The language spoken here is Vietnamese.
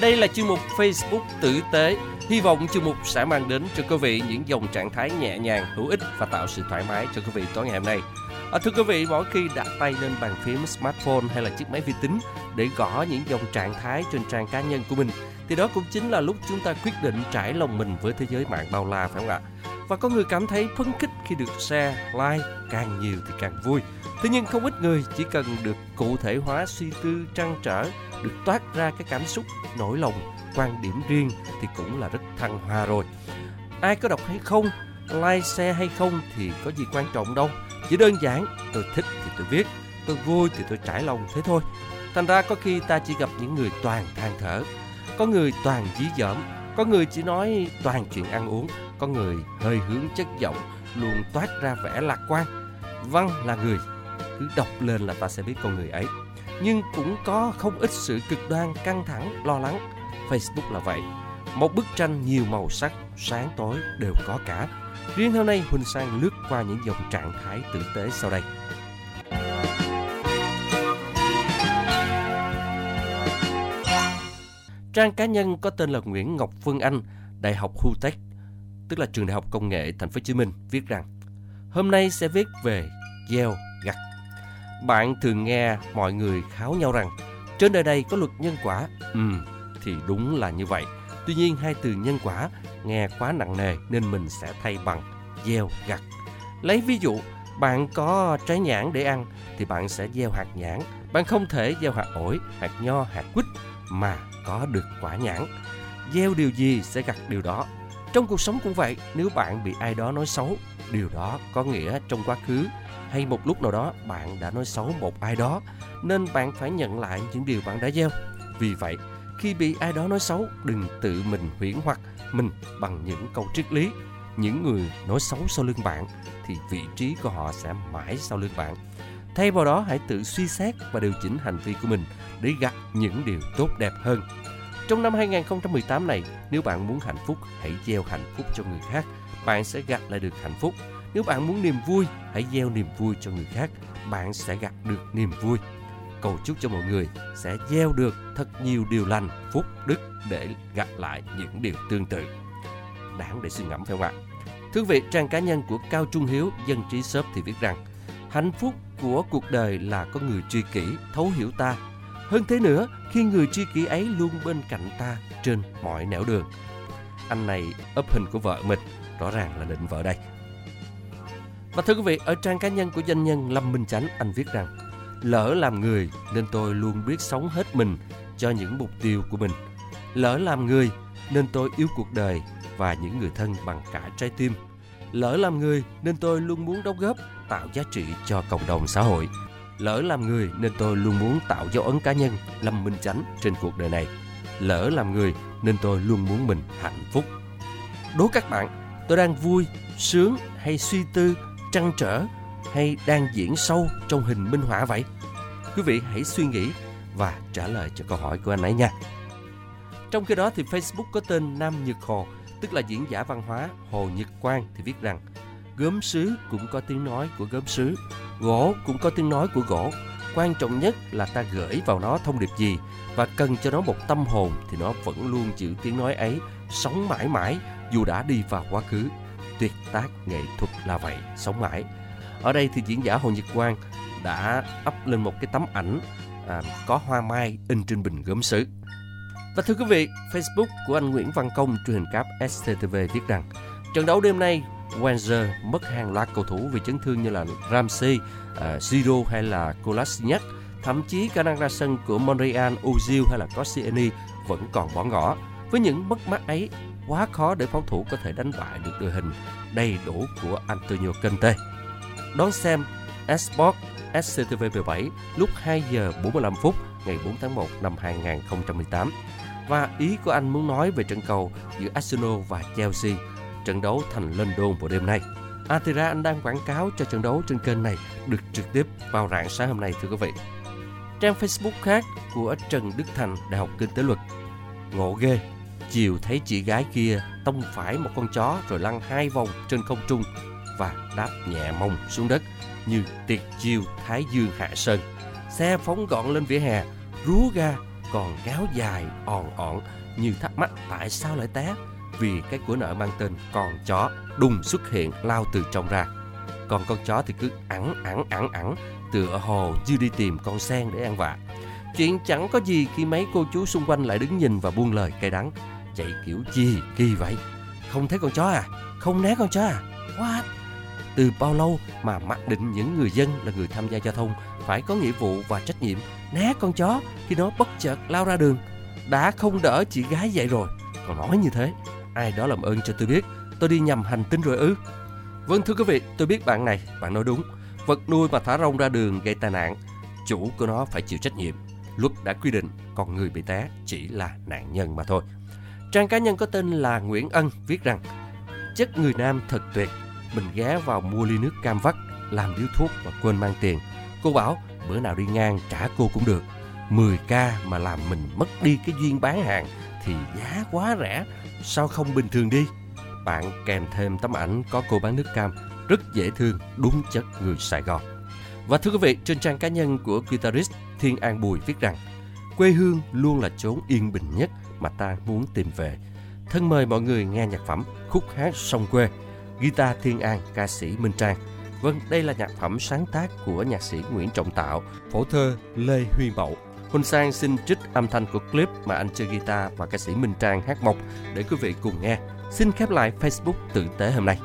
Đây là chương mục Facebook tử tế. Hy vọng chương mục sẽ mang đến cho quý vị những dòng trạng thái nhẹ nhàng, hữu ích và tạo sự thoải mái cho quý vị tối ngày hôm nay. À, thưa quý vị, mỗi khi đặt tay lên bàn phím smartphone hay là chiếc máy vi tính để gõ những dòng trạng thái trên trang cá nhân của mình, thì đó cũng chính là lúc chúng ta quyết định trải lòng mình với thế giới mạng bao la phải không ạ? Và có người cảm thấy phấn khích khi được share, like, càng nhiều thì càng vui. Thế nhưng không ít người chỉ cần được cụ thể hóa suy tư trăn trở, được toát ra cái cảm xúc, nỗi lòng, quan điểm riêng thì cũng là rất thăng hoa rồi. Ai có đọc hay không, like, share hay không thì có gì quan trọng đâu. Chỉ đơn giản, tôi thích thì tôi viết, tôi vui thì tôi trải lòng thế thôi. Thành ra có khi ta chỉ gặp những người toàn than thở, có người toàn dí dỏm, có người chỉ nói toàn chuyện ăn uống, có người hơi hướng chất giọng, luôn toát ra vẻ lạc quan. Văn là người, cứ đọc lên là ta sẽ biết con người ấy. Nhưng cũng có không ít sự cực đoan, căng thẳng, lo lắng. Facebook là vậy. Một bức tranh nhiều màu sắc, sáng tối đều có cả. Riêng hôm nay Huỳnh Sang lướt qua những dòng trạng thái tử tế sau đây. Trang cá nhân có tên là Nguyễn Ngọc Phương Anh, Đại học Hutech, tức là trường Đại học Công nghệ Thành phố Hồ Chí Minh, viết rằng: Hôm nay sẽ viết về gieo gặt. Bạn thường nghe mọi người kháo nhau rằng trên đời này có luật nhân quả. Ừ, thì đúng là như vậy. Tuy nhiên hai từ nhân quả nghe quá nặng nề nên mình sẽ thay bằng gieo gặt. Lấy ví dụ, bạn có trái nhãn để ăn thì bạn sẽ gieo hạt nhãn. Bạn không thể gieo hạt ổi, hạt nho, hạt quýt mà có được quả nhãn. Gieo điều gì sẽ gặt điều đó. Trong cuộc sống cũng vậy, nếu bạn bị ai đó nói xấu, điều đó có nghĩa trong quá khứ hay một lúc nào đó bạn đã nói xấu một ai đó nên bạn phải nhận lại những điều bạn đã gieo. Vì vậy, khi bị ai đó nói xấu, đừng tự mình huyễn hoặc mình bằng những câu triết lý. Những người nói xấu sau lưng bạn thì vị trí của họ sẽ mãi sau lưng bạn. Thay vào đó hãy tự suy xét và điều chỉnh hành vi của mình để gặt những điều tốt đẹp hơn. Trong năm 2018 này, nếu bạn muốn hạnh phúc, hãy gieo hạnh phúc cho người khác, bạn sẽ gặt lại được hạnh phúc. Nếu bạn muốn niềm vui, hãy gieo niềm vui cho người khác, bạn sẽ gặt được niềm vui. Cầu chúc cho mọi người sẽ gieo được thật nhiều điều lành, phúc, đức để gặp lại những điều tương tự. Đáng để suy ngẫm phải không ạ? Thưa quý vị, trang cá nhân của Cao Trung Hiếu, dân trí shop thì viết rằng Hạnh phúc của cuộc đời là có người tri kỷ, thấu hiểu ta. Hơn thế nữa, khi người tri kỷ ấy luôn bên cạnh ta trên mọi nẻo đường. Anh này ấp hình của vợ mình, rõ ràng là định vợ đây. Và thưa quý vị, ở trang cá nhân của doanh nhân Lâm Minh Chánh, anh viết rằng Lỡ làm người nên tôi luôn biết sống hết mình cho những mục tiêu của mình. Lỡ làm người nên tôi yêu cuộc đời và những người thân bằng cả trái tim. Lỡ làm người nên tôi luôn muốn đóng góp, tạo giá trị cho cộng đồng xã hội. Lỡ làm người nên tôi luôn muốn tạo dấu ấn cá nhân, Lâm Minh Chánh trên cuộc đời này. Lỡ làm người nên tôi luôn muốn mình hạnh phúc. Đố các bạn, tôi đang vui, sướng hay suy tư, trăn trở hay đang diễn sâu trong hình minh họa vậy? Quý vị hãy suy nghĩ và trả lời cho câu hỏi của anh ấy nha. Trong khi đó thì Facebook có tên Nam Nhật Hồ, tức là diễn giả văn hóa Hồ Nhật Quang thì viết rằng gốm sứ cũng có tiếng nói của gốm sứ, gỗ cũng có tiếng nói của gỗ. Quan trọng nhất là ta gửi vào nó thông điệp gì và cần cho nó một tâm hồn thì nó vẫn luôn giữ tiếng nói ấy sống mãi mãi dù đã đi vào quá khứ. Tuyệt tác nghệ thuật là vậy, sống mãi. Ở đây thì diễn giả Hồ Nhật Quang đã up lên một cái tấm ảnh à, có hoa mai in trên bình gốm sứ. Và thưa quý vị, Facebook của anh Nguyễn Văn Công truyền hình cáp STTV viết rằng trận đấu đêm nay Wenger mất hàng loạt cầu thủ vì chấn thương như là Ramsey, à, uh, Zidro hay là Kolasinac. Thậm chí khả năng ra sân của Montreal, Ozil hay là Koscielny vẫn còn bỏ ngỏ. Với những mất mát ấy, quá khó để phòng thủ có thể đánh bại được đội hình đầy đủ của Antonio Conte. Đón xem esports SCTV17 lúc 2 giờ 45 phút ngày 4 tháng 1 năm 2018. Và ý của anh muốn nói về trận cầu giữa Arsenal và Chelsea, trận đấu thành London vào đêm nay. À thì ra anh đang quảng cáo cho trận đấu trên kênh này được trực tiếp vào rạng sáng hôm nay thưa quý vị. Trang Facebook khác của Trần Đức Thành, Đại học Kinh tế Luật. Ngộ ghê, chiều thấy chị gái kia tông phải một con chó rồi lăn hai vòng trên không trung và đáp nhẹ mông xuống đất như tiệt chiêu Thái Dương Hạ Sơn. Xe phóng gọn lên vỉa hè, rú ga còn kéo dài òn ọn như thắc mắc tại sao lại té vì cái của nợ mang tên con chó đùng xuất hiện lao từ trong ra. Còn con chó thì cứ ẳng ẳng ẳng ẳng tựa hồ như đi tìm con sen để ăn vạ. Chuyện chẳng có gì khi mấy cô chú xung quanh lại đứng nhìn và buông lời cay đắng. Chạy kiểu gì kỳ vậy? Không thấy con chó à? Không né con chó à? What? Từ bao lâu mà mặc định những người dân là người tham gia giao thông phải có nghĩa vụ và trách nhiệm né con chó khi nó bất chợt lao ra đường. Đã không đỡ chị gái vậy rồi, còn nói như thế, ai đó làm ơn cho tôi biết, tôi đi nhầm hành tinh rồi ư? Vâng thưa quý vị, tôi biết bạn này, bạn nói đúng. Vật nuôi mà thả rông ra đường gây tai nạn, chủ của nó phải chịu trách nhiệm. Luật đã quy định, còn người bị té chỉ là nạn nhân mà thôi. Trang cá nhân có tên là Nguyễn Ân viết rằng Chất người nam thật tuyệt, mình ghé vào mua ly nước cam vắt, làm điếu thuốc và quên mang tiền. Cô bảo bữa nào đi ngang trả cô cũng được. 10k mà làm mình mất đi cái duyên bán hàng thì giá quá rẻ, sao không bình thường đi? Bạn kèm thêm tấm ảnh có cô bán nước cam rất dễ thương, đúng chất người Sài Gòn. Và thưa quý vị, trên trang cá nhân của guitarist Thiên An Bùi viết rằng quê hương luôn là chốn yên bình nhất mà ta muốn tìm về. Thân mời mọi người nghe nhạc phẩm Khúc hát sông quê, guitar Thiên An, ca sĩ Minh Trang. Vâng, đây là nhạc phẩm sáng tác của nhạc sĩ Nguyễn Trọng Tạo, phổ thơ Lê Huy Mậu. Huỳnh Sang xin trích âm thanh của clip mà anh chơi guitar và ca sĩ Minh Trang hát mộc để quý vị cùng nghe. Xin khép lại Facebook tử tế hôm nay.